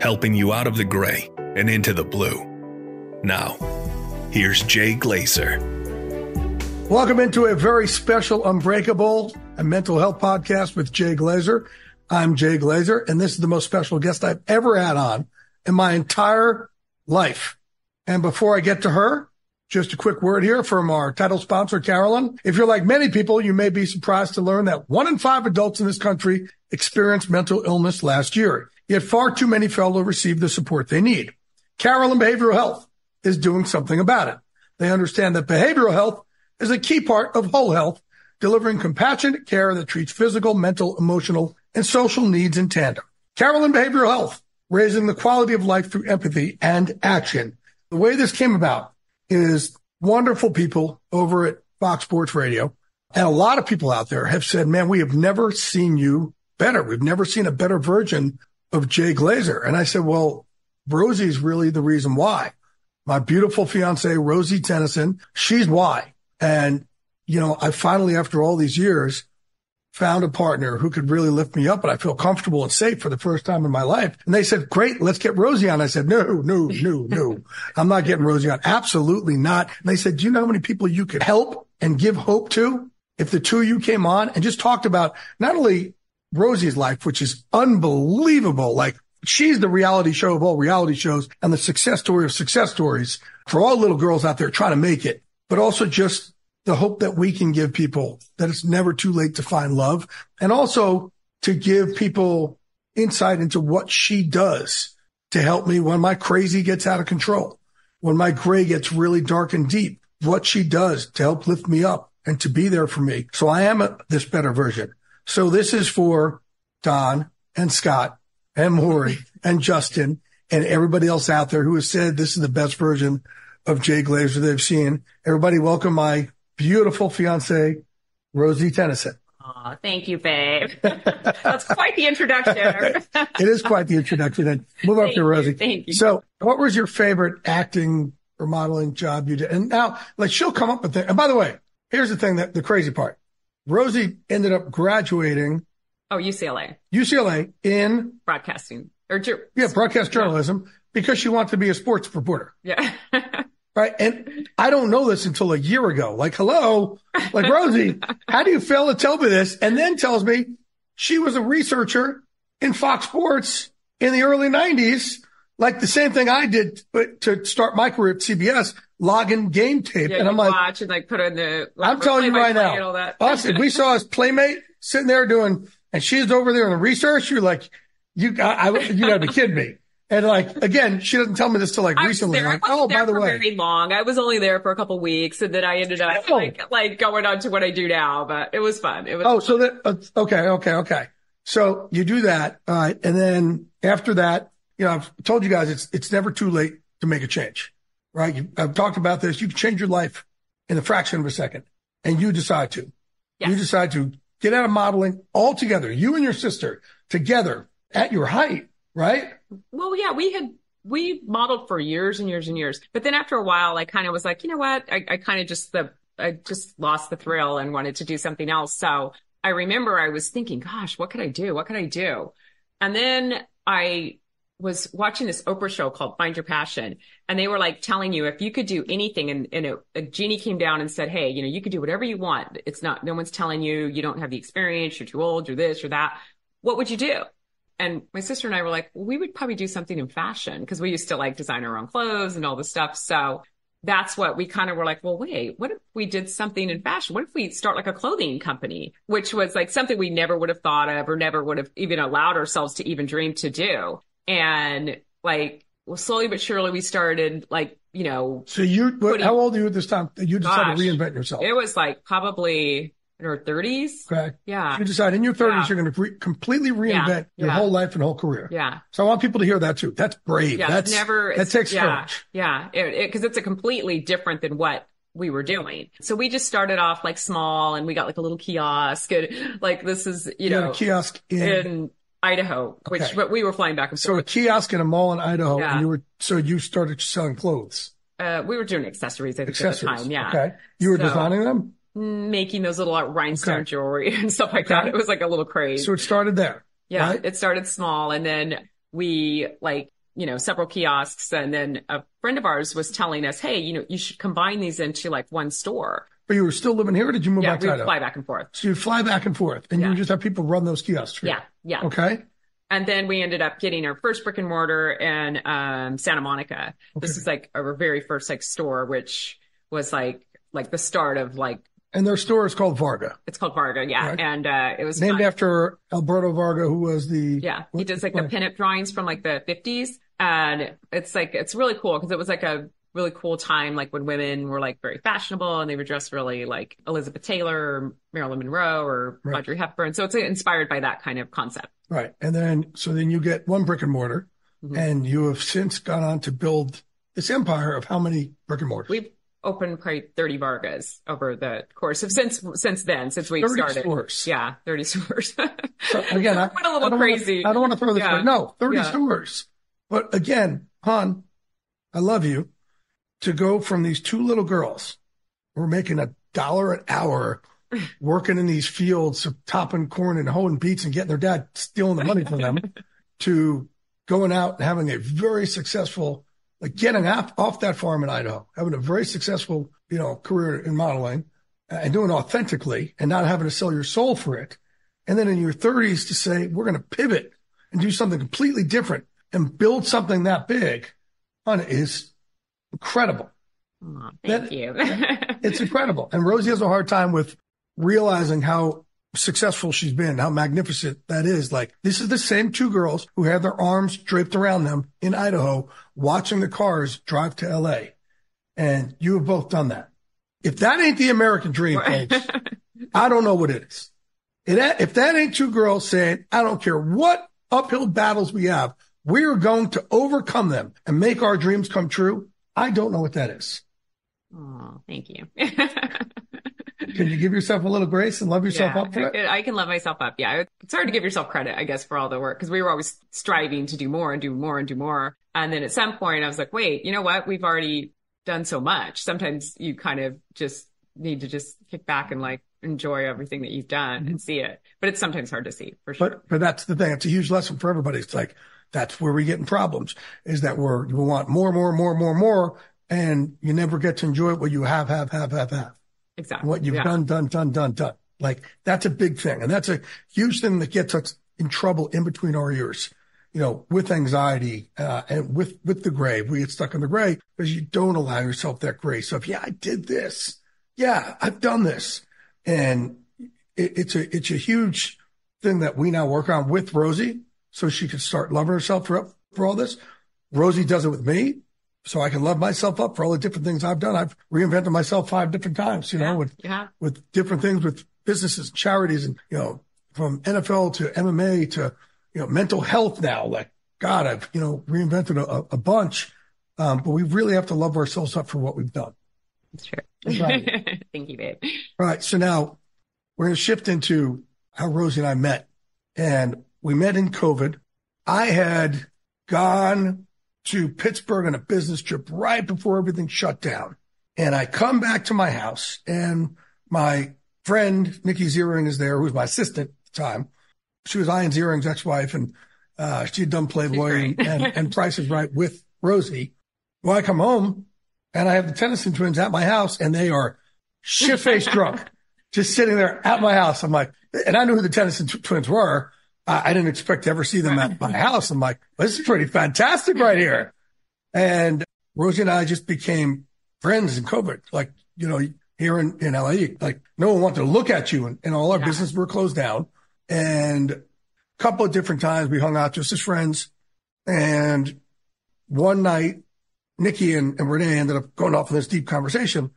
helping you out of the gray and into the blue. Now, here's Jay Glazer. Welcome into a very special Unbreakable, a mental health podcast with Jay Glazer. I'm Jay Glazer, and this is the most special guest I've ever had on in my entire life. And before I get to her, just a quick word here from our title sponsor, Carelon. If you're like many people, you may be surprised to learn that one in five adults in this country experienced mental illness last year. Yet far too many fail to receive the support they need. Carelon Behavioral Health is doing something about it. They understand that behavioral health is a key part of whole health, delivering compassionate care that treats physical, mental, emotional, and social needs in tandem. Carelon Behavioral Health, raising the quality of life through empathy and action. The way this came about is wonderful people over at Fox Sports Radio. And a lot of people out there have said, man, we have never seen you better. We've never seen a better version of Jay Glazer. And I said, well, Rosie's really the reason why. My beautiful fiance, Rosie Tenison, she's why. And, you know, I finally, after all these years, found a partner who could really lift me up and I feel comfortable and safe for the first time in my life. And they said, great, let's get Rosie on. I said, no, no, no, no. I'm not getting Rosie on. Absolutely not. And they said, do you know how many people you could help and give hope to if the two of you came on and just talked about not only Rosie's life, which is unbelievable. Like she's the reality show of all reality shows and the success story of success stories for all little girls out there trying to make it, but also just the hope that we can give people that it's never too late to find love and also to give people insight into what she does to help me when my crazy gets out of control, when my gray gets really dark and deep, what she does to help lift me up and to be there for me. So I am a, this better version. So this is for Don and Scott and Maury and Justin and everybody else out there who has said this is the best version of Jay Glazer they've seen. Everybody welcome my beautiful fiance, Rosie Tenison. Aw, thank you, babe. That's quite the introduction. it is quite the introduction. And move up you, Rosie. thank you. So what was your favorite acting or modeling job you did? And now, like, she'll come up with it. And by the way, here's the thing that the crazy part. Rosie ended up graduating oh, UCLA UCLA in, broadcasting or jur- yeah, broadcast journalism because she wanted to be a sports reporter. yeah. Right. And I don't know this until a year ago. Like, hello, like Rosie, how do you fail to tell me this? And then tells me she was a researcher in Fox Sports in the early nineties, like the same thing I did but to start my career at CBS, logging game tape. yeah and I'm like, watch and like put in the. I'm telling you right play-by-play and all now, us, if we saw his playmate sitting there doing, and she's over there in the research, you're like, you, I, I you gotta be kidding me. And like, again, she doesn't tell me this till like recently. Like, oh, by the way, very long. I was only there for a couple weeks, and then I ended up Oh. like like going on to what I do now. But it was fun. It was. Oh, so that, uh, okay, okay, okay. So you do that. All right. And then after that, you know, I've told you guys it's, it's never too late to make a change, right? You, I've talked about this. You can change your life in a fraction of a second and you decide to. You decide to get out of modeling altogether, you and your sister together at your height, right? Well, yeah, we had we modeled for years and years and years, but then after a while, I kind of was like, you know what? I, I kind of just the I just lost the thrill and wanted to do something else. So I remember I was thinking, gosh, what could I do? What could I do? And then I was watching this Oprah show called Find Your Passion, and they were like telling you if you could do anything, and, and a, a genie came down and said, "Hey, you know, you could do whatever you want. It's not, no one's telling you you don't have the experience, you're too old, you're this, you're that. What would you do?" And my sister and I were like, well, we would probably do something in fashion because we used to like design our own clothes and all this stuff. So that's what we kind of were like, well, wait, what if we did something in fashion? What if we start like a clothing company, which was like something we never would have thought of or never would have even allowed ourselves to even dream to do. And like, well, slowly but surely we started like, you know, So you, Putting- how old are you at this time? that You decided Gosh. to reinvent yourself. it was like probably in our thirties. Okay. Yeah. You decide in your 30s Yeah. you're going to re- completely reinvent your Yeah. whole life and whole career. Yeah. So I want people to hear that too. That's brave. Yeah. That's never, that it's- takes yeah, courage. Yeah. It, it, cause it's a completely different than what we were doing. So we just started off like small and we got like a little kiosk and like this is, you know, a kiosk in, in Idaho, which, Okay. but we were flying back and so a kiosk in a mall in Idaho, Yeah. and you were so you started selling clothes, Uh, we were doing accessories, accessories. at the time. Yeah. Okay. You were So- designing them, Making those little rhinestone Okay. jewelry and stuff like that. It was like a little craze. so it started there. Yeah, right? it started small and then we like, you know, several kiosks and then a friend of ours was telling us, hey, you know, you should combine these into like one store. But you were still living here, or did you move Yeah, back we to would Idaho? fly back and forth. So you fly back and forth, and you Yeah. would just have people run those kiosks for you. Yeah, yeah. Okay. And then we ended up getting our first brick and mortar in um, Santa Monica. This is like our very first like store, which was like like the start of like And their store is called Varga, it's called Varga, yeah. Right. And uh, it was named fun. after Alberto Varga, who was the Yeah, he does like the pinup drawings from like the 50s. And it's like, it's really cool because it was like a really cool time, like when women were like very fashionable and they were dressed really like Elizabeth Taylor or Marilyn Monroe or Right. Audrey Hepburn. So it's inspired by that kind of concept. Right. And then, so then you get one brick and mortar Mhm. and you have since gone on to build this empire of how many brick and mortars? We've opened probably 30 Vargas over the course of since, since then, since 30 started. stores. Yeah, 30 stores. So again, I, Went a little I crazy. Wanna, I don't want to throw this, Yeah. but no, 30 Yeah. stores. But again, hon, I love you to go from these two little girls who are making a dollar an hour working in these fields of topping corn and hoeing beets and getting their dad stealing the money from them to going out and having a very successful, like getting off, off that farm in Idaho, having a very successful, you know, career in modeling and doing authentically and not having to sell your soul for it. And then in your thirties to say, we're going to pivot and do something completely different and build something that big on is incredible. Aw, thank That- you. It's incredible. And Rosie has a hard time with realizing how successful she's been, how magnificent that is. Like this is the same two girls who had their arms draped around them in Idaho, watching the cars drive to LA. And you have both done that. If that ain't the American dream, folks, I don't know what it is. It, if that ain't two girls saying, I don't care what uphill battles we have, we are going to overcome them and make our dreams come true. I don't know what that is. Oh, thank you. Can you give yourself a little grace and love yourself yeah, up for it? I, can love myself up. Yeah. It's hard to give yourself credit, I guess, for all the work because we were always striving to do more and do more and do more. And then at some point I was like, wait, you know what? We've already done so much. Sometimes you kind of just need to just kick back and like enjoy everything that you've done and mm-hmm. see it. But it's sometimes hard to see for sure. But but that's the thing. It's a huge lesson for everybody. It's like that's where we get in problems is that we're we want more, more, more, more, more, and you never get to enjoy what you have, have, have, have, have. exactly. What you've Yeah. done, done, done, done, done. Like that's a big thing, and that's a huge thing that gets us in trouble in between our ears. You know, with anxiety uh, and with with the gray, we get stuck in the gray because you don't allow yourself that grace of yeah, I did this, yeah, I've done this, and it, it's a it's a huge thing that we now work on with Rosie, so she could start loving herself for for all this. Rosie does it with me, so I can love myself up for all the different things I've done. I've reinvented myself five different times, you know, with Yeah. with different things with businesses, charities, and you know, from NFL to MMA to you know mental health now. Like God, I've you know reinvented a, a bunch, um, but we really have to love ourselves up for what we've done. That's true. Right. Thank you, babe. All right, so now we're going to shift into how Rosie and I met. And we met in COVID. I had gone to Pittsburgh on a business trip right before everything shut down. And I come back to my house and my friend, Nikki Ziering is there, who was my assistant at the time. She was Ian Ziering's ex-wife and, uh, she had done Playboy and, and, and Price is Right with Rosie. Well, I come home and I have the Tenison twins at my house and they are shit faced drunk, just sitting there at my house. I'm like, and I knew who the Tenison t- twins were. I, I didn't expect to ever see them at my house. I'm like, this is pretty fantastic right here. And Rosie and I just became friends in COVID. Like, you know, here in, in LA, like no one wanted to look at you and, and all our yeah. business were closed down. And a couple of different times we hung out just as friends. And one night, Nikki and, and Renee ended up going off in this deep conversation.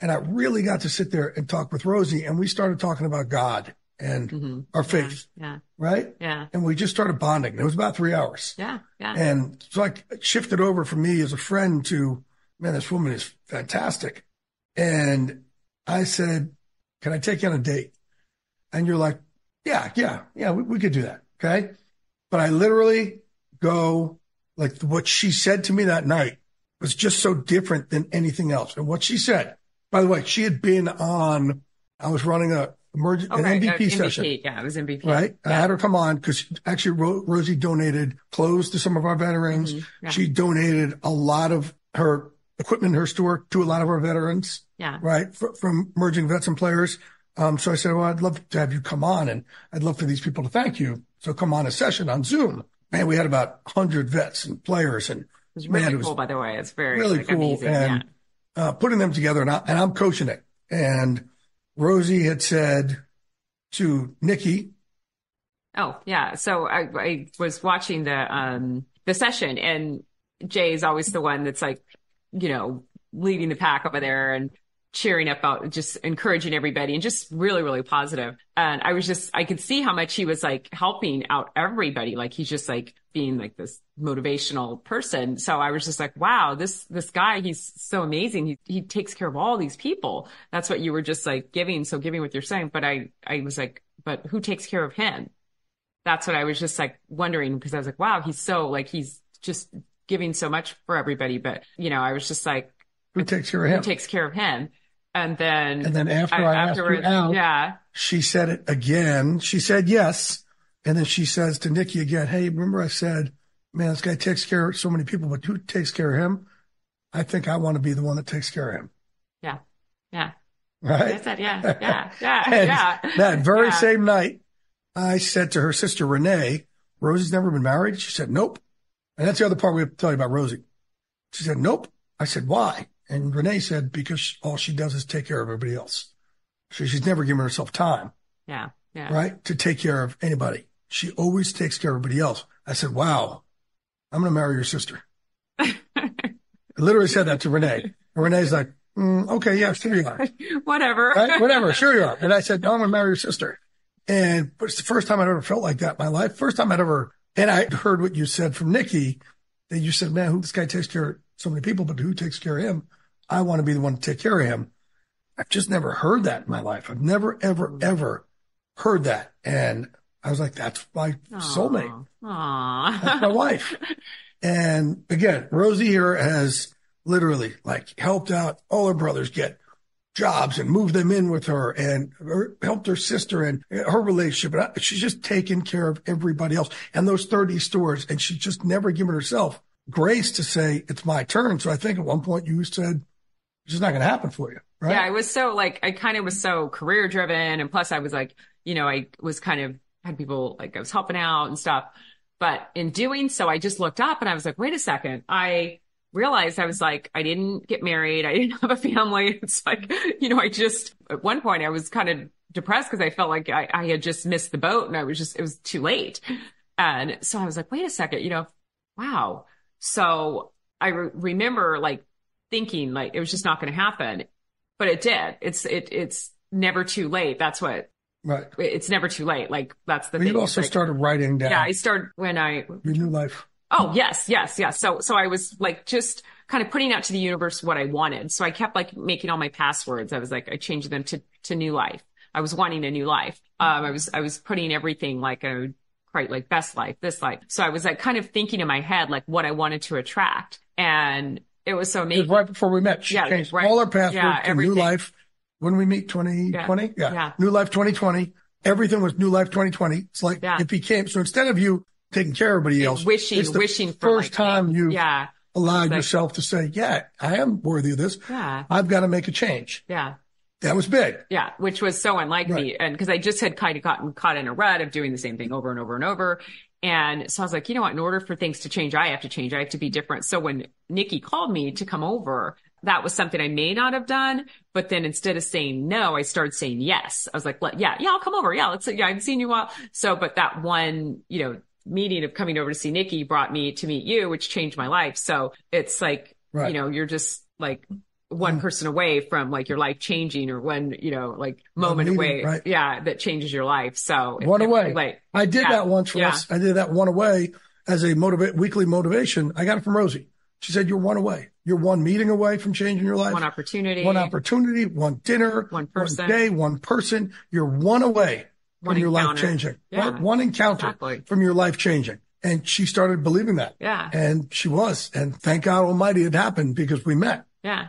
And I really got to sit there and talk with Rosie and we started talking about God and mm-hmm. our faith. Yeah, yeah, Right. Yeah. And we just started bonding. It was about three hours. Yeah. Yeah. And so I shifted over from me as a friend to, man, this woman is fantastic. And I said, can I take you on a date? And you're like, yeah, yeah, yeah, we, we could do that. Okay. But I literally go like what she said to me that night was just so different than anything else. And what she said, by the way, she had been on, I was running a emergency, okay, an MVP, uh, session. Yeah, it was MVP. Right. Yeah. I had her come on because actually Ro- Rosie donated clothes to some of our veterans. Mm-hmm. Yeah. She donated a lot of her equipment in her store to a lot of our veterans. Yeah. Right. F- from emerging vets and players. Um, so I said, well, I'd love to have you come on and I'd love for these people to thank you. So come on a session on Zoom. Man, we had about hundred vets and players and it was really man, cool, it was by the way. It's very really like, cool. amazing. And, yeah. uh, putting them together and, I, and I'm coaching it. And Rosie had said to Nikki. Oh yeah. So I, I was watching the, um, the session and Jay is always the one that's like, you know, leading the pack over there and cheering up out, just encouraging everybody and just really, really positive. And I was just, I could see how much he was like helping out everybody. Like he's just like being like this motivational person. So I was just like, wow, this, this guy, he's so amazing. He, he takes care of all these people. That's what you were just like giving. So giving what you're saying. But I, I was like, but who takes care of him? That's what I was just like wondering because I was like, wow, he's so like, he's just giving so much for everybody. But, you know, I was just like, who takes care of him? Who takes care of him? And then, and then after I, I asked you out, yeah, she said it again. She said yes. And then she says to Nikki again, Hey, remember I said, man, this guy takes care of so many people, but who takes care of him? I think I want to be the one that takes care of him. Yeah. Yeah. Right. I said, yeah, yeah, yeah, yeah. That very yeah. same night, I said to her sister, Renee, Rosie's never been married. She said, nope. And that's the other part we have to tell you about Rosie. She said, nope. I said, why? And Renee said, because all she does is take care of everybody else. So she's never given herself time. Yeah. Yeah. Right. To take care of anybody. She always takes care of everybody else. I said, wow, I'm going to marry your sister. I literally said that to Renee. And Renee's like, mm, okay, yeah, sure you are. Whatever. Right? Whatever. Sure you are. And I said, no, I'm going to marry your sister. And it's the first time I'd ever felt like that in my life. First time I'd ever, and I heard what you said from Nikki that you said, man, who this guy takes care of so many people, but who takes care of him? I want to be the one to take care of him. I've just never heard that in my life. I've never, ever, mm. ever heard that. And I was like, that's my Aww. soulmate. Aww. That's my wife. And again, Rosie here has literally like helped out all her brothers get jobs and moved them in with her and helped her sister and her relationship. And she's just taken care of everybody else and those 30 stores. And she's just never given herself grace to say, it's my turn. So I think at one point you said, it's just not going to happen for you. Right. Yeah. I was so like, I kind of was so career driven. And plus I was like, you know, I was kind of had people like I was helping out and stuff. But in doing so, I just looked up and I was like, wait a second. I realized I was like, I didn't get married. I didn't have a family. It's like, you know, I just, at one point I was kind of depressed because I felt like I, I had just missed the boat and I was just, it was too late. And so I was like, wait a second, you know, wow. So I re- remember like thinking like it was just not going to happen, but it did. It's, it, it's never too late. That's what Right. It's never too late. Like that's the thing. you also Like, started writing down Yeah, I started when I. your new life. Oh yes, yes, yes. So so I was like just kind of putting out to the universe what I wanted. So I kept like making all my passwords. I was like I changed them to to new life. I was wanting a new life. Um, I was, I was putting everything like a, quite like best life, this life. So I was like kind of thinking in my head, like what I wanted to attract. And it was so It was right before we met. She Yeah, changed right. all our passwords Yeah, to New. Life. When we meet 2020? Yeah. Yeah. New Life 2020. Everything was New Life 2020. It's like it became, so instead of you taking care of everybody else, wishing, it's the wishing for first like, time you yeah, allowed like- yourself to say, yeah, I am worthy of this. yeah, I've got to make a change. yeah. That was big. Yeah, which was so unlike Right. me. And because I just had kind of gotten caught in a rut of doing the same thing over and over and over. And so I was like, you know what? In order for things to change, I have to change. I have to be different. So when Nikki called me to come over, that was something I may not have done. But then instead of saying no, I started saying yes. I was like, yeah, yeah, I'll come over. Yeah, let's, yeah, I haven't seen you a while. So, but that one, you know, meeting of coming over to see Nikki brought me to meet you, which changed my life. So it's like, Right. you know, you're just like one mm. person away from like your life changing or one, you know, like moment meeting, away. right. Yeah. That changes your life. So One away. late. I did Yeah. that once for Yeah. us. I did that one away as a motivate weekly motivation. I got it from Rosie. She said, you're one away. You're one meeting away from changing your life. One opportunity. one opportunity, one dinner, One person. one day, one person. You're one away from One your life changing. Yeah. One, one encounter Exactly. from your life changing. And she started believing that. Yeah. And she was. And thank God Almighty it happened because we met. Yeah.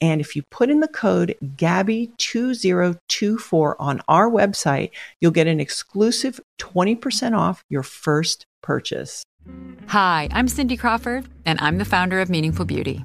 And if you put in the code GABBY2024 on our website, you'll get an exclusive 20% off your first purchase. Hi, I'm Cindy Crawford, and I'm the founder of Meaningful Beauty.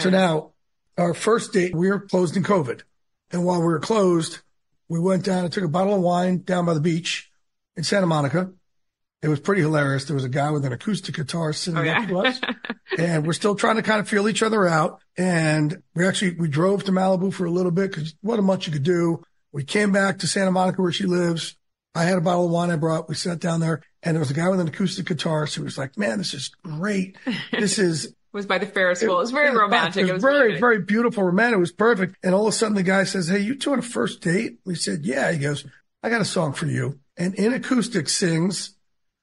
So now our first date, we were closed in COVID. And while we were closed, we went down and took a bottle of wine down by the beach in Santa Monica. It was pretty hilarious. There was a guy with an acoustic guitar sitting Oh, next to us and we're still trying to kind of feel each other out. And we actually, we drove to Malibu for a little bit because what a much you could do. We came back to Santa Monica where she lives. I had a bottle of wine I brought. We sat down there and there was a guy with an acoustic guitar. So he was like, man, this is great. This is was by the Ferris wheel. It was very romantic. It was, really very, good. very beautiful, romantic. It was perfect. And all of a sudden the guy says, Hey, you two on a first date? We said, Yeah. He goes, I got a song for you. And in acoustic sings,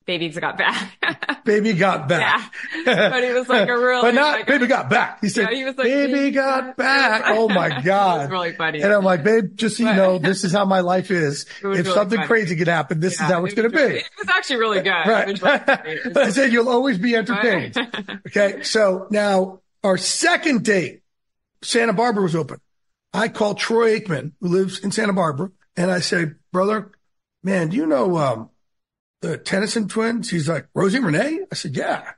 Babies got back. Baby Got Back. Yeah. But he was like a real. but not like- Baby Got Back. He said, he was like, Baby Got Back. Oh my God. It was really funny. And I'm like, babe, just so you know, this is how my life is. If really something funny. crazy could happen, this Yeah, is how it's it going to really- be. It was actually really good. Right. really funny. It was but I said, you'll always be entertained. Okay. So now Our second date, Santa Barbara was open. I called Troy Aikman, who lives in Santa Barbara, and I say, brother, man, do you know, um, the Tenison twins? He's like, Rosie and Renee? I said, yeah,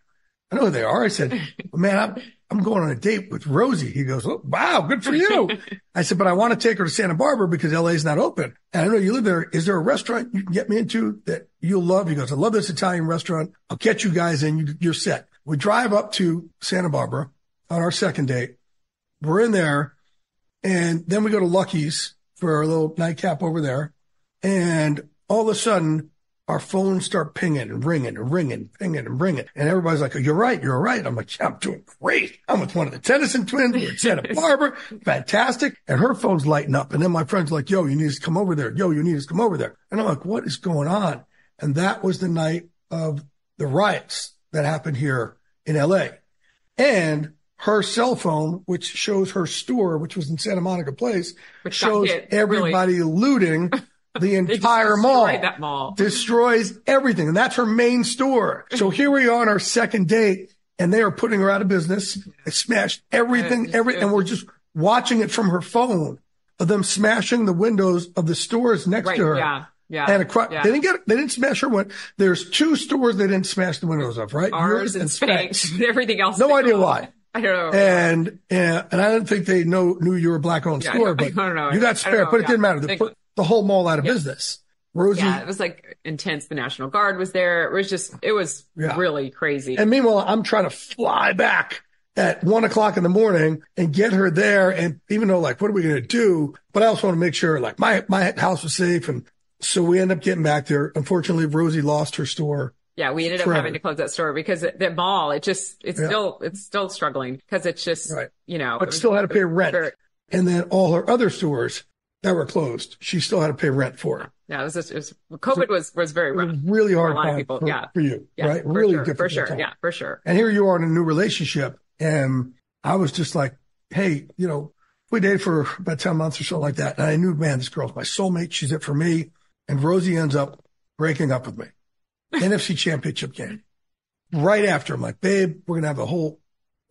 I know who they are. I said, well, man, I'm, I'm going on a date with Rosie. He goes, oh, wow, good for you. I said, but I want to take her to Santa Barbara because LA is not open. And I know you live there. Is there a restaurant you can get me into that you'll love? He goes, I love this Italian restaurant. I'll get you guys in. You're set. We drive up to Santa Barbara on our second date. We're in there and then we go to Lucky's for our little nightcap over there. And all of a sudden our phones start pinging and ringing and ringing, pinging and ringing. And everybody's like, oh, you're right. You're right. I'm like, yeah, I'm doing great. I'm with one of the Tenison twins. We're Santa Barbara. Fantastic. And her phone's lighting up. And then my friend's like, yo, you need to come over there. Yo, you need to come over there. And I'm like, what is going on? And that was the night of the riots that happened here in LA. And her cell phone, which shows her store, which was in Santa Monica Place, Which shows hit, everybody looting the entire mall. mall. Destroys everything. And that's her main store. So here we are on our second date and they are putting her out of business. They smashed everything, every, and we're just watching it from her phone of them smashing the windows of the stores next Right, to her. yeah, yeah, And across, yeah. they didn't get, they didn't smash her one. There's two stores they didn't smash the windows of, right? Ours Yours and Spanx. Everything else. No idea own. why. I don't know. And, and, and I didn't think they know, knew you were a black owned Yeah, store, but I don't know. you got don't spared, know, but it yeah. didn't matter. Put the whole mall out of Yeah. business. Rosie. yeah, it was like intense. The National Guard was there. It was just, it was Yeah. really crazy. And meanwhile, I'm trying to fly back at one o'clock in the morning and get her there. And even though like, what are we going to do? But I also want to make sure like my, my house was safe. And so we end up getting back there. Unfortunately, Rosie lost her store. yeah, we ended up having to close that store because that mall, it just, it's Yeah. still, it's still struggling because it's just, Right. you know, but still had to pay rent. very- And then all her other stores that were closed, she still had to pay rent for. yeah, it was just, it was, COVID was, was very It was rough. a really for hard a lot of people. for, yeah. for you, Yeah, right? for Really sure, difficult For sure. time. Yeah, for sure. And here you are in a new relationship. And I was just like, Hey, you know, we dated for about 10 months or something like that. And I knew, man, this girl's my soulmate. She's it for me. And Rosie ends up breaking up with me. NFC championship game. Right after I'm like, babe, we're going to have a whole,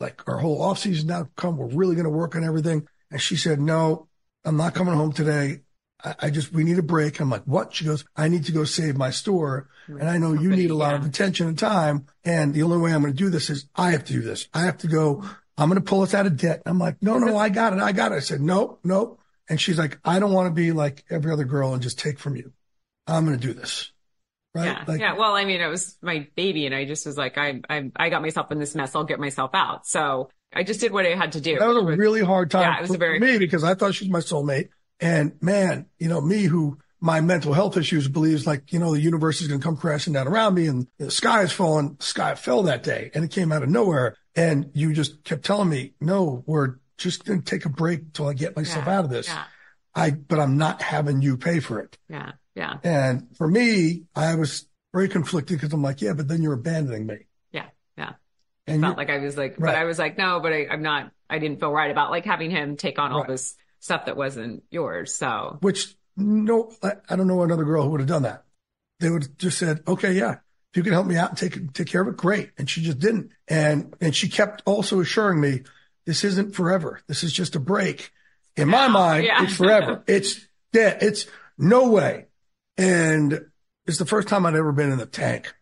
like our whole off season now come. We're really going to work on everything. And she said, no, I'm not coming home today. I, I just, we need a break. I'm like, what? She goes, I need to go save my store. And I know you need a lot of attention and time. And the only way I'm going to do this is I have to do this. I have to go. I'm going to pull us out of debt. I'm like, no, no, I got it. I got it. I said, nope, nope. And she's like, I don't want to be like every other girl and just take from you. I'm going to do this. Right. Yeah. Like, yeah. Well, I mean, it was my baby and I just was like, I, I, I got myself in this mess. I'll get myself out. So I just did what I had to do. that was a really hard time Yeah, it was for a very- me because I thought she was my soulmate. And man, you know, me who my mental health issues believes like, you know, the universe is going to come crashing down around me and the sky is falling. The sky fell that day and it came out of nowhere. And you just kept telling me, no, we're just going to take a break till I get myself Yeah, out of this. Yeah. I, but I'm not having you pay for it. Yeah. Yeah. And for me, I was very conflicted because I'm like, yeah, but then you're abandoning me. And felt like I was like, Right. but I was like, no, but I, I'm not, I didn't feel right about like having him take on all Right. this stuff that wasn't yours. So which no, I, I don't know another girl who would have done that. They would have just said, okay, yeah, if you can help me out and take, take care of it, great. And she just didn't. And, and she kept also assuring me, this isn't forever. This is just a break. In my Yeah, mind, yeah. it's forever. it's dead. It's no way. And it's the first time I'd ever been in the tank,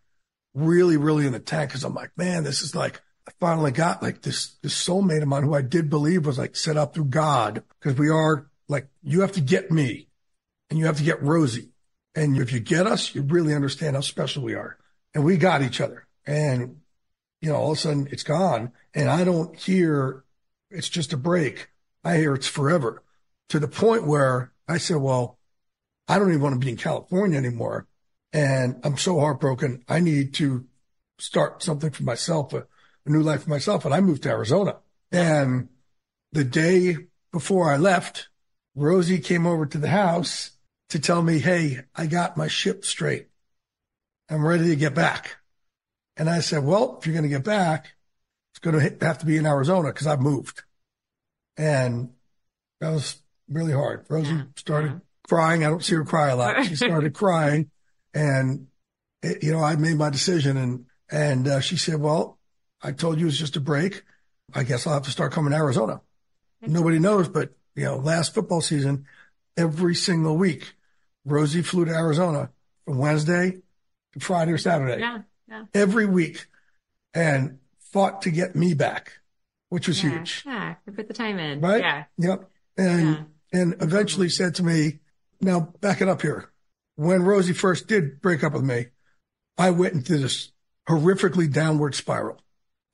really, really in the tank. Cause I'm like, man, this is like, I finally got like this, this soulmate of mine who I did believe was like set up through God. Cause we are like, you have to get me and you have to get Rosie. And if you get us, you really understand how special we are. And we got each other. And, you know, all of a sudden it's gone. And I don't hear it's just a break. I hear it's forever to the point where I said, well, I don't even want to be in California anymore. And I'm so heartbroken. I need to start something for myself, a, a new life for myself. And I moved to Arizona. And the day before I left, Rosie came over to the house to tell me, Hey, I got my ship straight. I'm ready to get back. And I said, well, if you're going to get back, it's going to have to be in Arizona because I've moved. And that was really hard. Rosie Yeah, started yeah. crying. I don't see her cry a lot. She started crying and, it, you know, I made my decision and, and uh, she said, well, I told you it was just a break. I guess I'll have to start coming to Arizona. Nobody knows, but you know, last football season, every single week, Rosie flew to Arizona from Wednesday to Friday or Saturday. Yeah. Yeah. Every week and fought to get me back, which was yeah, huge. Yeah. Put the time in. Right? Yeah. Yep. And, Yeah. and eventually said to me, now back it up here. When Rosie first did break up with me, I went into this horrifically downward spiral.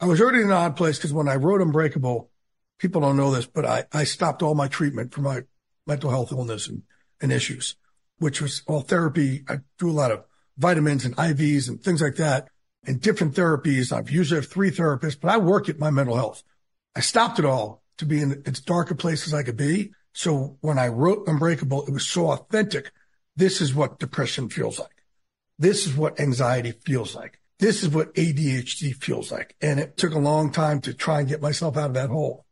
I was already in an odd place because when I wrote Unbreakable, people don't know this, but I, I stopped all my treatment for my mental health illness and, and issues, which was all therapy. I do a lot of vitamins and IVs and things like that and different therapies. I've usually have three therapists, but I work at my mental health. I stopped it all to be in as dark a place as I could be. So when I wrote Unbreakable, it was so authentic. This is what depression feels like. This is what anxiety feels like. This is what ADHD feels like. And it took a long time to try and get myself out of that hole.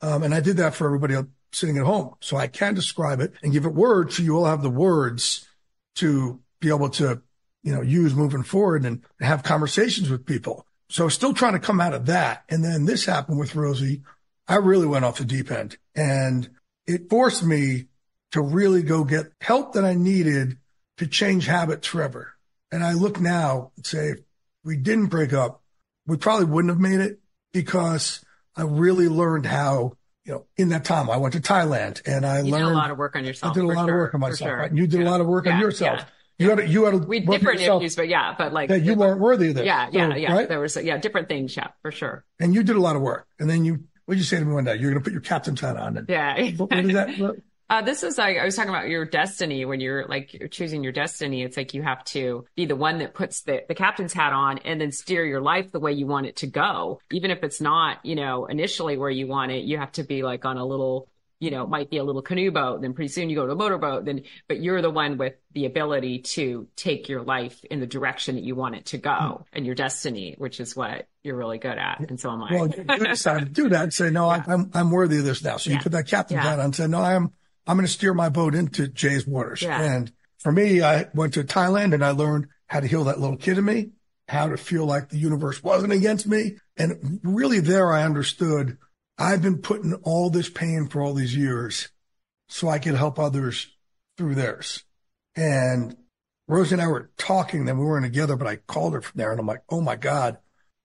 Um, and I did that for everybody sitting at home. So I can describe it and give it words so you all have the words to be able to, you know, use moving forward and have conversations with people. So still trying to come out of that. And then this happened with Rosie. I really went off the deep end and it forced me to really go get help that I needed to change habits forever. And I look now and say, if we didn't break up, we probably wouldn't have made it because I really learned how, you know, in that time I went to Thailand and I You learned a lot of work on yourself. I did a lot sure, of work on myself. sure. Right? And you did a lot of work on yourself. yeah. You had to, you had to We different yourself issues, but yeah, but like that you weren't worthy of this. Yeah, yeah, So, yeah. Right? There was yeah different things. Yeah, for sure. And you did a lot of work. And then you, what did you say to me one day? You're going to put your captain's hat on. And Yeah. what, what is that? Uh, this is like I was talking about your destiny when you're like you're choosing your destiny. It's like you have to be the one that puts the, the captain's hat on and then steer your life the way you want it to go. Even if it's not, you know, initially where you want it, you have to be like on a little, you know, might be a little canoe boat. Then pretty soon you go to a motorboat. Then, but you're the one with the ability to take your life in the direction that you want it to go and your destiny, which is what you're really good at. And so am I. Well, you decided to do that and say, no, I, I'm, I'm worthy of this now. So you Yeah. put that captain's Yeah. hat on and said, no, I'm, I'm going to steer my boat into Jay's waters. Yeah. And for me, I went to Thailand and I learned how to heal that little kid in me, how to feel like the universe wasn't against me. And really there I understood I've been putting all this pain for all these years so I could help others through theirs. And Rosie and I were talking, then we weren't together, but I called her from there and I'm like, oh my God,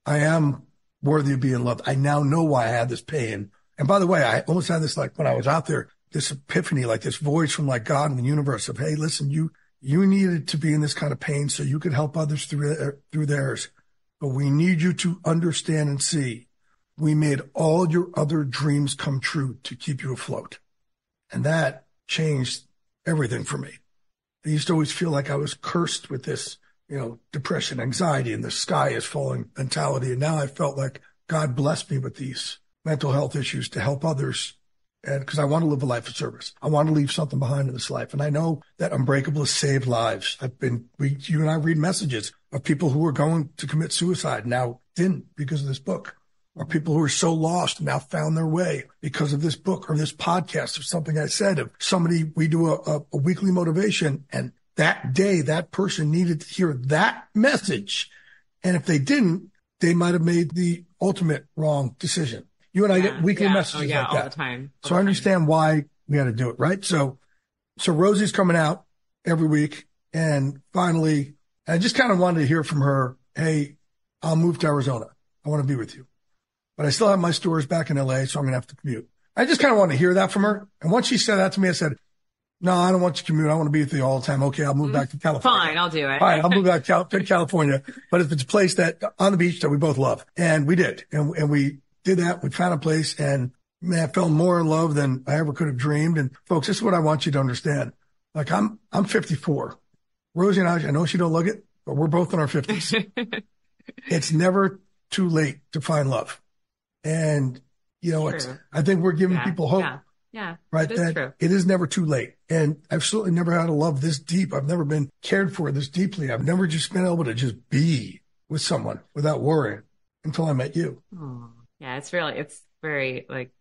I am worthy of being loved. I now know why I had this pain. And by the way, I almost had this like when I was out there, this epiphany, like this voice from like God in the universe of, Hey, listen, you, you needed to be in this kind of pain so you could help others through, their- through theirs. But we need you to understand and see we made all your other dreams come true to keep you afloat. And that changed everything for me. I used to always feel like I was cursed with this, you know, depression, anxiety, and the sky is falling mentality. And now I felt like God blessed me with these mental health issues to help others. And because I want to live a life of service, I want to leave something behind in this life. And I know that Unbreakable has saved lives. I've been, we, you and I read messages of people who were going to commit suicide now didn't because of this book or people who are so lost now found their way because of this book or this podcast or something I said of somebody, we do a, a, a weekly motivation and that day that person needed to hear that message. And if they didn't, they might have made the ultimate wrong decision. You and I Yeah, get weekly yeah. messages Oh, yeah, like all that. the time. All So the I time. understand why we had to do it, right? So, so Rosie's coming out every week and finally, I just kind of wanted to hear from her. Hey, I'll move to Arizona. I want to be with you, but I still have my stores back in LA. So I'm going to have to commute. I just kind of wanted to hear that from her. And once she said that to me, I said, no, I don't want you to commute. I want to be with you all the time. Okay. I'll move back to mm-hmm. California. Fine, I'll do it. All right, I'll move back to to California. But if it's a place that on the beach that we both love, and we did, and, and we did that, we found a place, and man, I fell more in love than I ever could have dreamed. And folks, this is what I want you to understand. Like I'm, I'm 54. Rosie and I, I know she don't look it, but we're both in our 50s. it's never too late to find love, and you know, it's. I think we're giving Yeah, people hope Yeah, yeah. right? It that true. it is never too late. And I've certainly never had a love this deep. I've never been cared for this deeply. I've never just been able to just be with someone without worrying until I met you. Oh, yeah, it's really, it's very like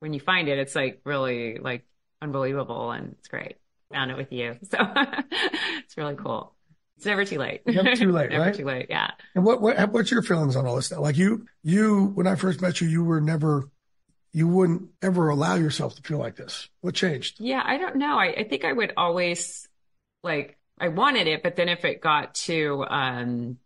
when you find it, it's like really like unbelievable and it's great. Found it with you. So it's really cool. It's never too late. Never too late, never right? too late. Yeah. And what, what what's your feelings on all this stuff? Like you you when I first met you, you were never you wouldn't ever allow yourself to feel like this. What changed? Yeah, I don't know. I, I think I would always like I wanted it, but then if it got to um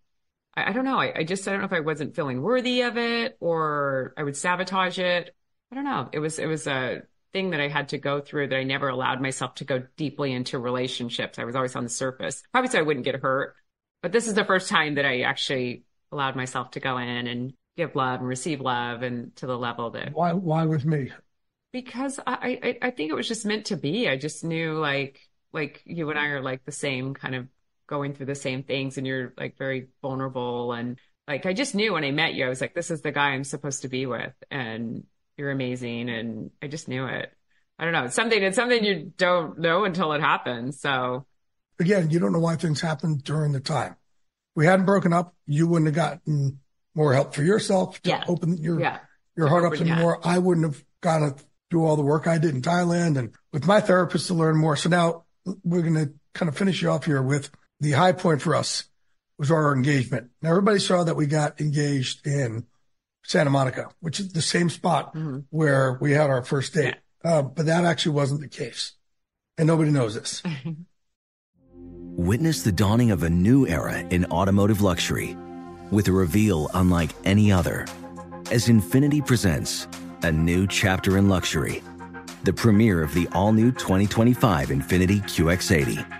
I, I don't know. I, I just I don't know if I wasn't feeling worthy of it or I would sabotage it. I don't know. It was it was a thing that I had to go through that I never allowed myself to go deeply into relationships. I was always on the surface. Probably so I wouldn't get hurt. But this is the first time that I actually allowed myself to go in and give love and receive love and to the level that Why why with me? because I, I I think it was just meant to be. I just knew like like you and I are like the same kind of going through the same things and you're like very vulnerable and like I just knew when I met you I was like this is the guy I'm supposed to be with and you're amazing and I just knew it. I don't know. It's something it's something you don't know until it happens. So Again, you don't know why things happen during the time. We hadn't broken up, you wouldn't have gotten more help for yourself to Yeah. open your yeah. your heart up some yeah. more. I wouldn't have got to do all the work I did in Thailand and with my therapist to learn more. So now we're going to kind of finish you off here with the high point for us was our engagement. Now everybody saw that we got engaged in Santa Monica, which is the same spot Mhm. where we had our first date. Uh, but that actually wasn't the case. And nobody knows this. Witness the dawning of a new era in automotive luxury with a reveal unlike any other as Infiniti presents a new chapter in luxury, the premiere of the all new 2025 Infiniti QX80.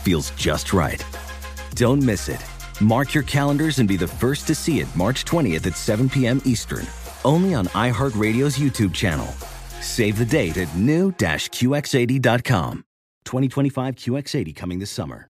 feels just right. Don't miss it. Mark your calendars and be the first to see it March 20th at 7 p.m. Eastern, only on iHeartRadio's YouTube channel. Save the date at new-QX80.com. 2025 QX80 coming this summer.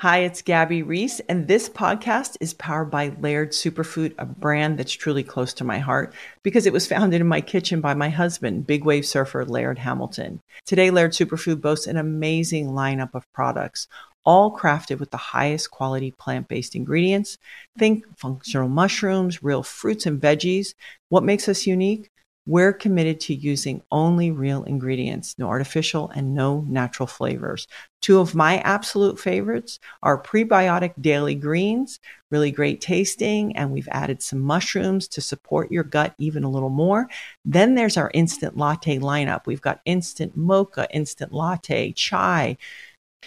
Hi, it's Gabby Reece, and this podcast is powered by Laird Superfood, a brand that's truly close to my heart because it was founded in my kitchen by my husband, big wave surfer Laird Hamilton. Today, Laird Superfood boasts an amazing lineup of products, all crafted with the highest quality plant based ingredients. Think functional mushrooms, real fruits and veggies. What makes us unique? We're committed to using only real ingredients, no artificial and no natural flavors. Two of my absolute favorites are prebiotic daily greens, really great tasting, and we've added some mushrooms to support your gut even a little more. Then there's our instant latte lineup. We've got instant mocha, instant latte, chai.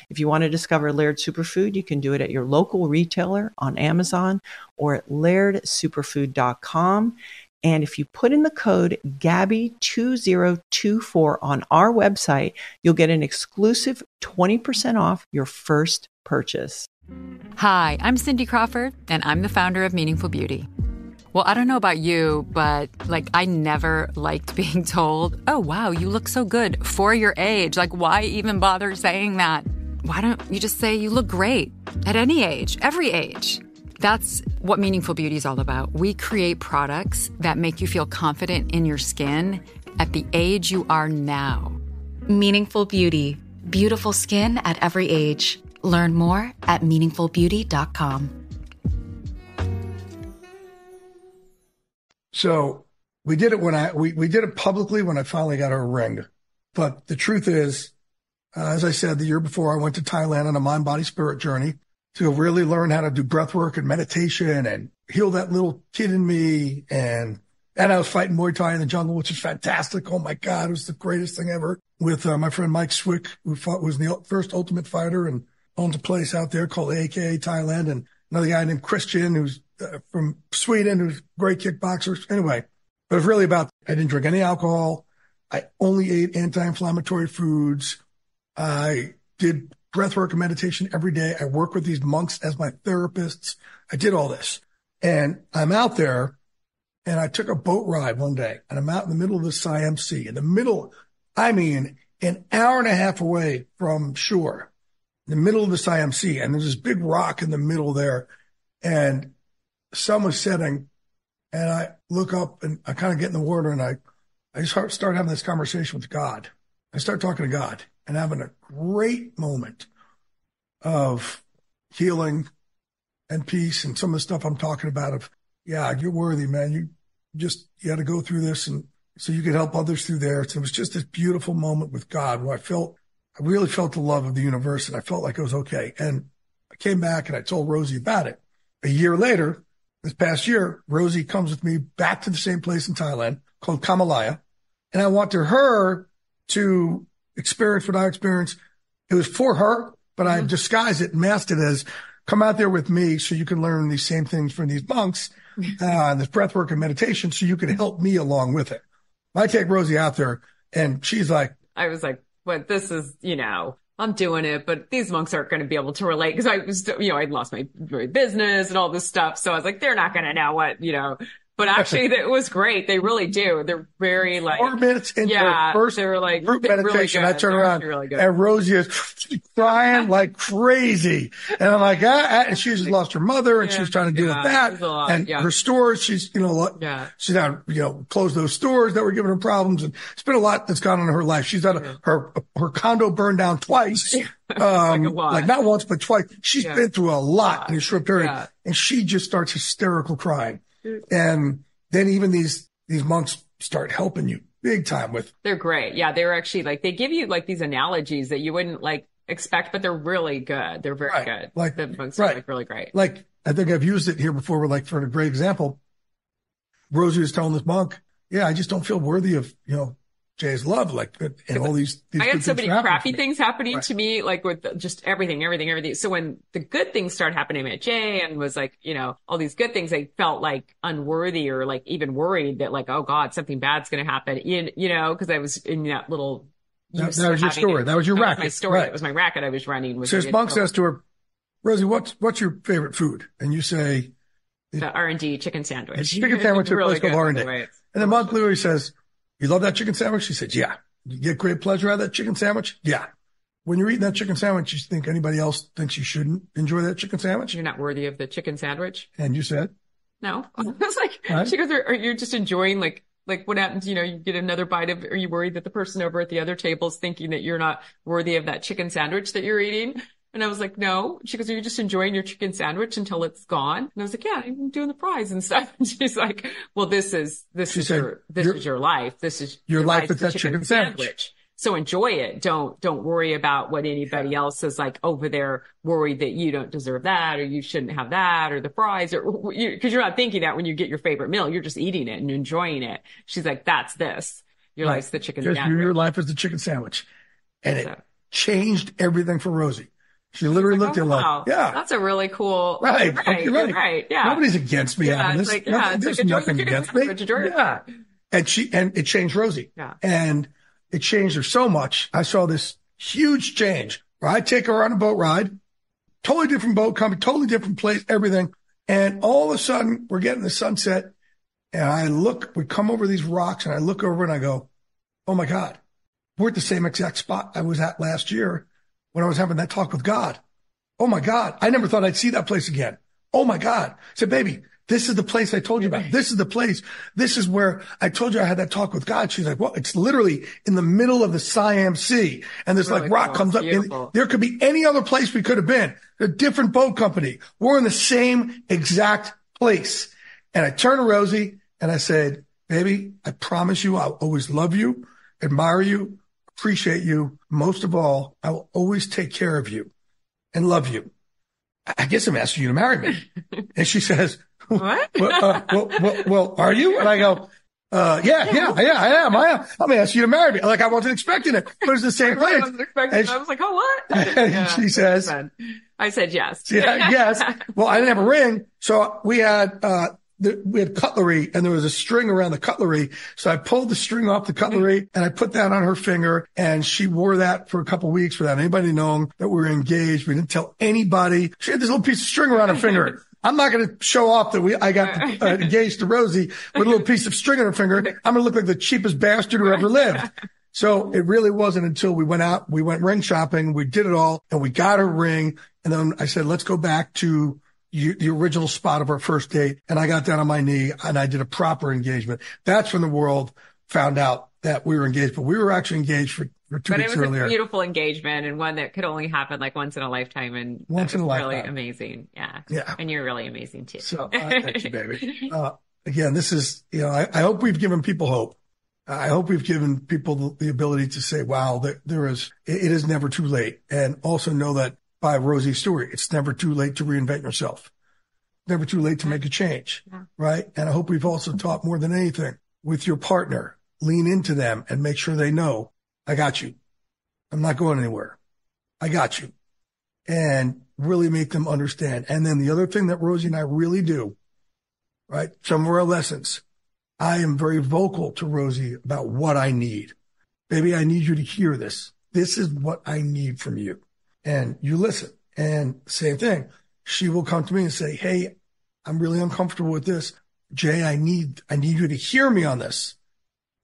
If you want to discover Laird Superfood, you can do it at your local retailer on Amazon or at lairdsuperfood.com. And if you put in the code GABBY2024 on our website, you'll get an exclusive 20% off your first purchase. Hi, I'm Cindy Crawford, and I'm the founder of Meaningful Beauty. Well, I don't know about you, but like I never liked being told, oh, wow, you look so good for your age. Like, why even bother saying that? Why don't you just say you look great at any age, every age? That's what Meaningful Beauty is all about. We create products that make you feel confident in your skin at the age you are now. Meaningful Beauty. Beautiful skin at every age. Learn more at meaningfulbeauty.com. So we did it when I, we, we did it publicly when I finally got her ring. But the truth is, uh, as I said, the year before I went to Thailand on a mind, body, spirit journey to really learn how to do breath work and meditation and heal that little kid in me. And, and I was fighting Muay Thai in the jungle, which is fantastic. Oh my God. It was the greatest thing ever with uh, my friend Mike Swick, who fought, was the first ultimate fighter and owns a place out there called AKA Thailand. And another guy named Christian, who's uh, from Sweden, who's great kickboxer. Anyway, but it's really about, I didn't drink any alcohol. I only ate anti-inflammatory foods. I did breathwork and meditation every day. I work with these monks as my therapists. I did all this and I'm out there and I took a boat ride one day and I'm out in the middle of the Siam Sea in the middle. I mean, an hour and a half away from shore. in the middle of the Siam Sea, and there's this big rock in the middle there, and sun was setting, and I look up and I kind of get in the water, and I I just start having this conversation with God. I start talking to God and having a great moment of healing and peace and some of the stuff I'm talking about of, yeah, you're worthy, man. You just, you had to go through this and so you could help others through there. So it was just this beautiful moment with God where I felt, I really felt the love of the universe and I felt like it was okay. And I came back and I told Rosie about it. A year later, this past year, Rosie comes with me back to the same place in Thailand called Kamalaya. And I wanted her to experience what I experienced. It was for her, but I disguised it and masked it as come out there with me so you can learn these same things from these monks, uh, this breath work and meditation so you can help me along with it. I take Rosie out there and she's like, I was like, but this is, you know, I'm doing it, but these monks aren't going to be able to relate because I was, you know, I'd lost my, my business and all this stuff. So I was like, they're not going to know what, you know, but actually it was great. They really do. They're very like four minutes into yeah, first they were like group really meditation. good. I turn around really good. and Rosie is crying like crazy. And I'm like, ah, ah, and she just lost her mother and Yeah, she's trying to deal yeah, with that. a lot, and yeah. her stores, she's, you know, Yeah. she's now, you know, closed those stores that were giving her problems. And it's been a lot that's gone on in her life. She's had a, her, her condo burned down twice. Um, a lot. like not once, but twice. She's been through a lot in a short period and she just starts hysterical crying. Mm-hmm. And then even these, these monks start helping you big time with They're great. Yeah. They're actually like, they give you like these analogies that you wouldn't like expect, but they're really good. They're very Right. good. Like- the monks right. are like really great. like I think I've used it here before. We're like for a great example. Rosie was telling this monk, "Yeah, I just don't feel worthy of you know Jay's love, like and all these." these I had so many crappy things happening Right. to me, like with just everything, everything, everything. So when the good things started happening at Jay and was like, you know, all these good things, I felt like unworthy or like even worried that like, oh God, something bad's going to happen. You, you know, cause I was in that little. That- that was your story. it. That was your my racket. story. Right. That was my racket I was running. Was So the- monk oh. says to her, "Rosie, what's what's your favorite food?" And you say, the R and D chicken sandwich. Chicken sandwich at a really place called R&D. the way. and the monk literally says, "You love that chicken sandwich?" She said, "Yeah." You get great pleasure out of that chicken sandwich? Yeah. When you're eating that chicken sandwich, you think anybody else thinks you shouldn't enjoy that chicken sandwich? You're not worthy of the chicken sandwich. And you said, No, I was like, Right. she goes, are, are you just enjoying like, like what happens? You know, you get another bite of, are you worried that the person over at the other table is thinking that you're not worthy of that chicken sandwich that you're eating? And I was like, no. She goes, are you just enjoying your chicken sandwich until it's gone? And I was like, yeah, I'm doing the fries and stuff. And she's like, well, this is, this She is said, your, this your- is your life. This is your life is that chicken sandwich. So enjoy it. Don't, don't worry about what anybody else is like over there worried that you don't deserve that or you shouldn't have that or the fries or you, cause you're not thinking that when you get your favorite meal, you're just eating it and enjoying it. She's like, that's this. Your Right. life's the chicken Just sandwich. your life is the chicken sandwich. And it changed everything for Rosie. She literally looked at Oh, it wow. like, yeah, That's a really cool. right. Right. Right. right. Yeah. Nobody's against me Yeah, it's this. like, yeah, Nothing- it's there's like nothing against me. sandwich, enjoy it. Yeah. And she, and it changed Rosie. Yeah. And it changed her so much. I saw this huge change where I take her on a boat ride, totally different boat company, totally different place, everything. And mm-hmm. all of a sudden we're getting the sunset and I look, we come over these rocks and I look over and I go, Oh my God, we're at the same exact spot I was at last year when I was having that talk with God. Oh my God. I never thought I'd see that place again. Oh my God. I said, baby, this is the place I told you about. This is the place. This is where I told you I had that talk with God. She's like, well, it's literally in the middle of the Siam Sea. And this Really like rock cool. comes up. Beautiful. there could be any other place we could have been. A different boat company. We're in the same exact place. And I turned to Rosie and I said, baby, I promise you I'll always love you, admire you, appreciate you. Most of all, I will always take care of you and love you. I- guess I'm asking you to marry me. and she says, What? well, uh, well, well, well, are you? And I go, uh, yeah, yeah, yeah, I am. I am. I'm gonna ask you to marry me. Like I wasn't expecting it, but it's the same thing. I wasn't expecting And it. I was like, oh, what? and Yeah. she says, I said yes. yeah, yes. Well, I didn't have a ring. So we had, uh, we had cutlery and there was a string around the cutlery. So I pulled the string off the cutlery and I put that on her finger and she wore that for a couple of weeks without anybody knowing that we were engaged. We didn't tell anybody. She had this little piece of string around her finger. I'm not going to show off that we, I got uh, engaged to Rosie with a little piece of string on her finger. I'm going to look like the cheapest bastard who ever lived. So it really wasn't until we went out, we went ring shopping, we did it all and we got her ring. And then I said, let's go back to you, the original spot of our first date. And I got down on my knee and I did a proper engagement. That's when the world found out that we were engaged, but we were actually engaged for, for two but weeks it was earlier. a beautiful engagement and one that could only happen like once in a lifetime. And Once in a was really amazing. Yeah. Yeah. And you're really amazing too. So uh, thank you, baby. Uh, again, this is, you know, I, I hope we've given people hope. I hope we've given people the, the ability to say, wow, there, there is, it, it is never too late. And also know that by Rosie's story, it's never too late to reinvent yourself. Never too late to make a change. Yeah. Right. And I hope we've also taught more than anything with your partner, lean into them and make sure they know, I got you. I'm not going anywhere. I got you and really make them understand. And then the other thing that Rosie and I really do, right? Some of our lessons. I am very vocal to Rosie about what I need. Baby, I need you to hear this. This is what I need from you. And you listen. And same thing. She will come to me and say, Hey, I'm really uncomfortable with this. Jay, I need, I need you to hear me on this.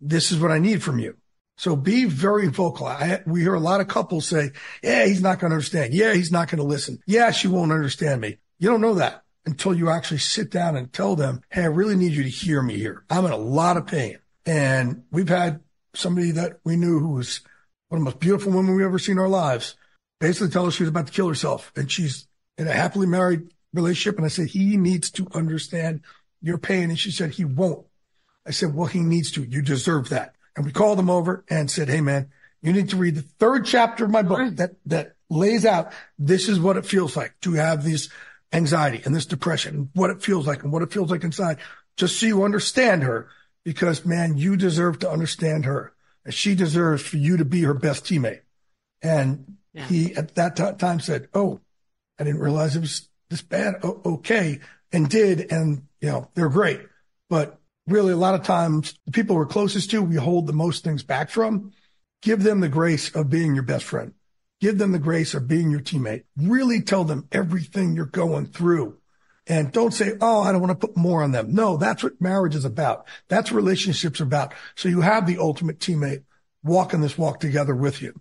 This is what I need from you. So be very vocal. I, we hear a lot of couples say, yeah, he's not going to understand. Yeah, he's not going to listen. Yeah, she won't understand me. You don't know that until you actually sit down and tell them, Hey, I really need you to hear me here. I'm in a lot of pain. And we've had somebody that we knew who was one of the most beautiful women we've ever seen in our lives basically tell us she was about to kill herself and she's in a happily married relationship. And I said, he needs to understand your pain. And she said, he won't. I said, well, he needs to. You deserve that. And we called him over and said, Hey, man, you need to read the third chapter of my book that, that lays out this is what it feels like to have this anxiety and this depression, and what it feels like and what it feels like inside, just so you understand her. Because man, you deserve to understand her and she deserves for you to be her best teammate. And He at that ti- time said, Oh, I didn't realize it was this bad. O- okay. And did. And, you know, they're great. But really, a lot of times the people we're closest to, we hold the most things back from. Give them the grace of being your best friend. Give them the grace of being your teammate. Really tell them everything you're going through. And don't say, Oh, I don't want to put more on them. No, that's what marriage is about. That's relationships are about. So you have the ultimate teammate walking this walk together with you.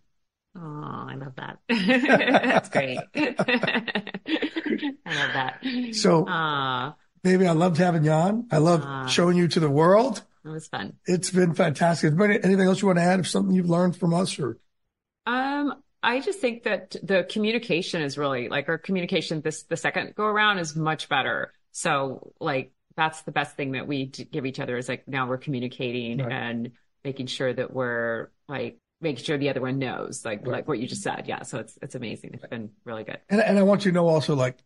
Oh, I love that. That's great. I love that. So, Ah, baby, I loved having you on. I love Ah. showing you to the world. it was fun. It's been fantastic. Is there anything else you want to add? If something you've learned from us or Um, I just think that the communication is really like our communication this the second go around is much better. So like that's the best thing that we give each other is like now we're communicating Right. and making sure that we're like making sure the other one knows like Right. like what you just said. Yeah, so it's it's amazing. It's been really good. And, and I want you to know also, like,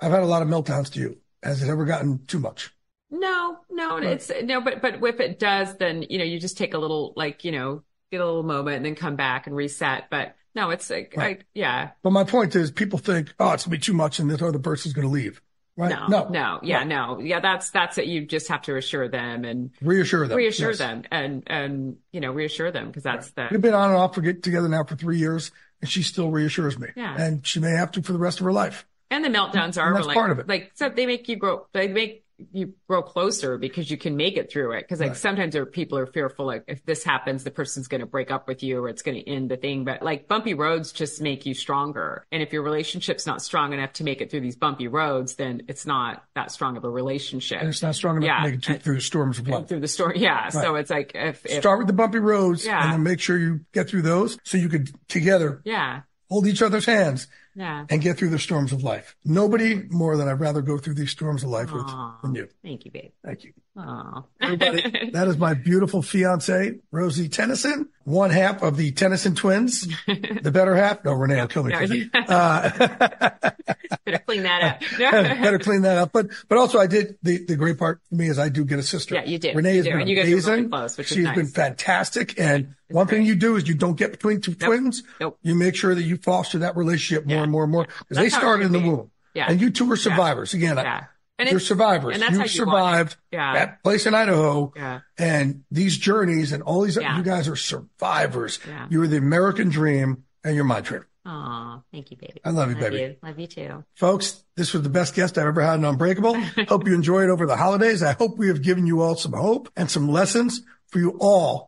I've had a lot of meltdowns to you. Has it ever gotten too much? No, no, Right. it's no, but but if it does, then you know you just take a little like you know get a little moment and then come back and reset. But no, it's like Right. I yeah. But my point is, people think, oh, it's gonna be too much, and this other person's gonna leave, right? No, no, yeah, no, yeah. That's that's it. You just have to reassure them and Reassure them. reassure Yes. them and and you know reassure them because that's the We've been on and off for get together now for three years, and she still reassures me. Yeah. And she may have to for the rest of her life. and the meltdowns are And that's like part of it. like so they make you grow they make you grow closer because you can make it through it because like Right. sometimes there are people are fearful like if this happens the person's going to break up with you or it's going to end the thing but like bumpy roads just make you stronger and if your relationship's not strong enough to make it through these bumpy roads then it's not that strong of a relationship And it's not strong enough Yeah. to make it through, through the storms of life. through the story yeah so it's like if, if Start with the bumpy roads Yeah. and then make sure you get through those so you could together yeah hold each other's hands yeah and get through the storms of life. Nobody more than I'd rather go through these storms of life with than you. thank you babe Thank you. Everybody, that is my beautiful fiance, Rosie Tenison, one half of the Tenison twins. the better half? No, Renee will kill me. for that. Uh, better clean that up better clean that up. But, but also I did, the, the great part for me is I do get a sister. Yeah, you do. Renee You has do. been you are really amazing. close, which is She's nice. been fantastic. And one thing you do is you don't get between two twins. Nope. You make sure that you foster that relationship more Yeah. and more and more because they That's how it started in the be. womb. Yeah. And you two were survivors. Again, yeah and you're survivors. and that's you how you survived Yeah. that place in Idaho. Yeah. And these journeys and all these, Yeah. you guys are survivors. Yeah. You're the American dream and you're my dream. Aw, thank you, baby. I love you, love baby. You. Love you too. Folks, this was the best guest I've ever had on Unbreakable. hope you enjoyed over the holidays. I hope we have given you all some hope and some lessons for you all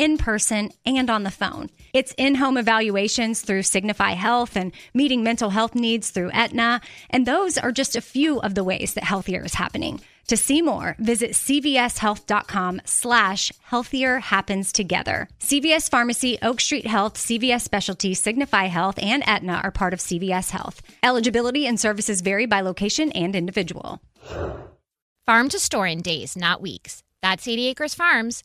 in person and on the phone. It's in home evaluations through Signify Health and meeting mental health needs through Aetna. And those are just a few of the ways that healthier is happening. To see more, visit cvshealth.com slash healthier happens together. CVS Pharmacy, Oak Street Health, CVS Specialty, Signify Health, and Aetna are part of CVS Health. Eligibility and services vary by location and individual. Farm to store in days, not weeks. That's 80 Acres Farms.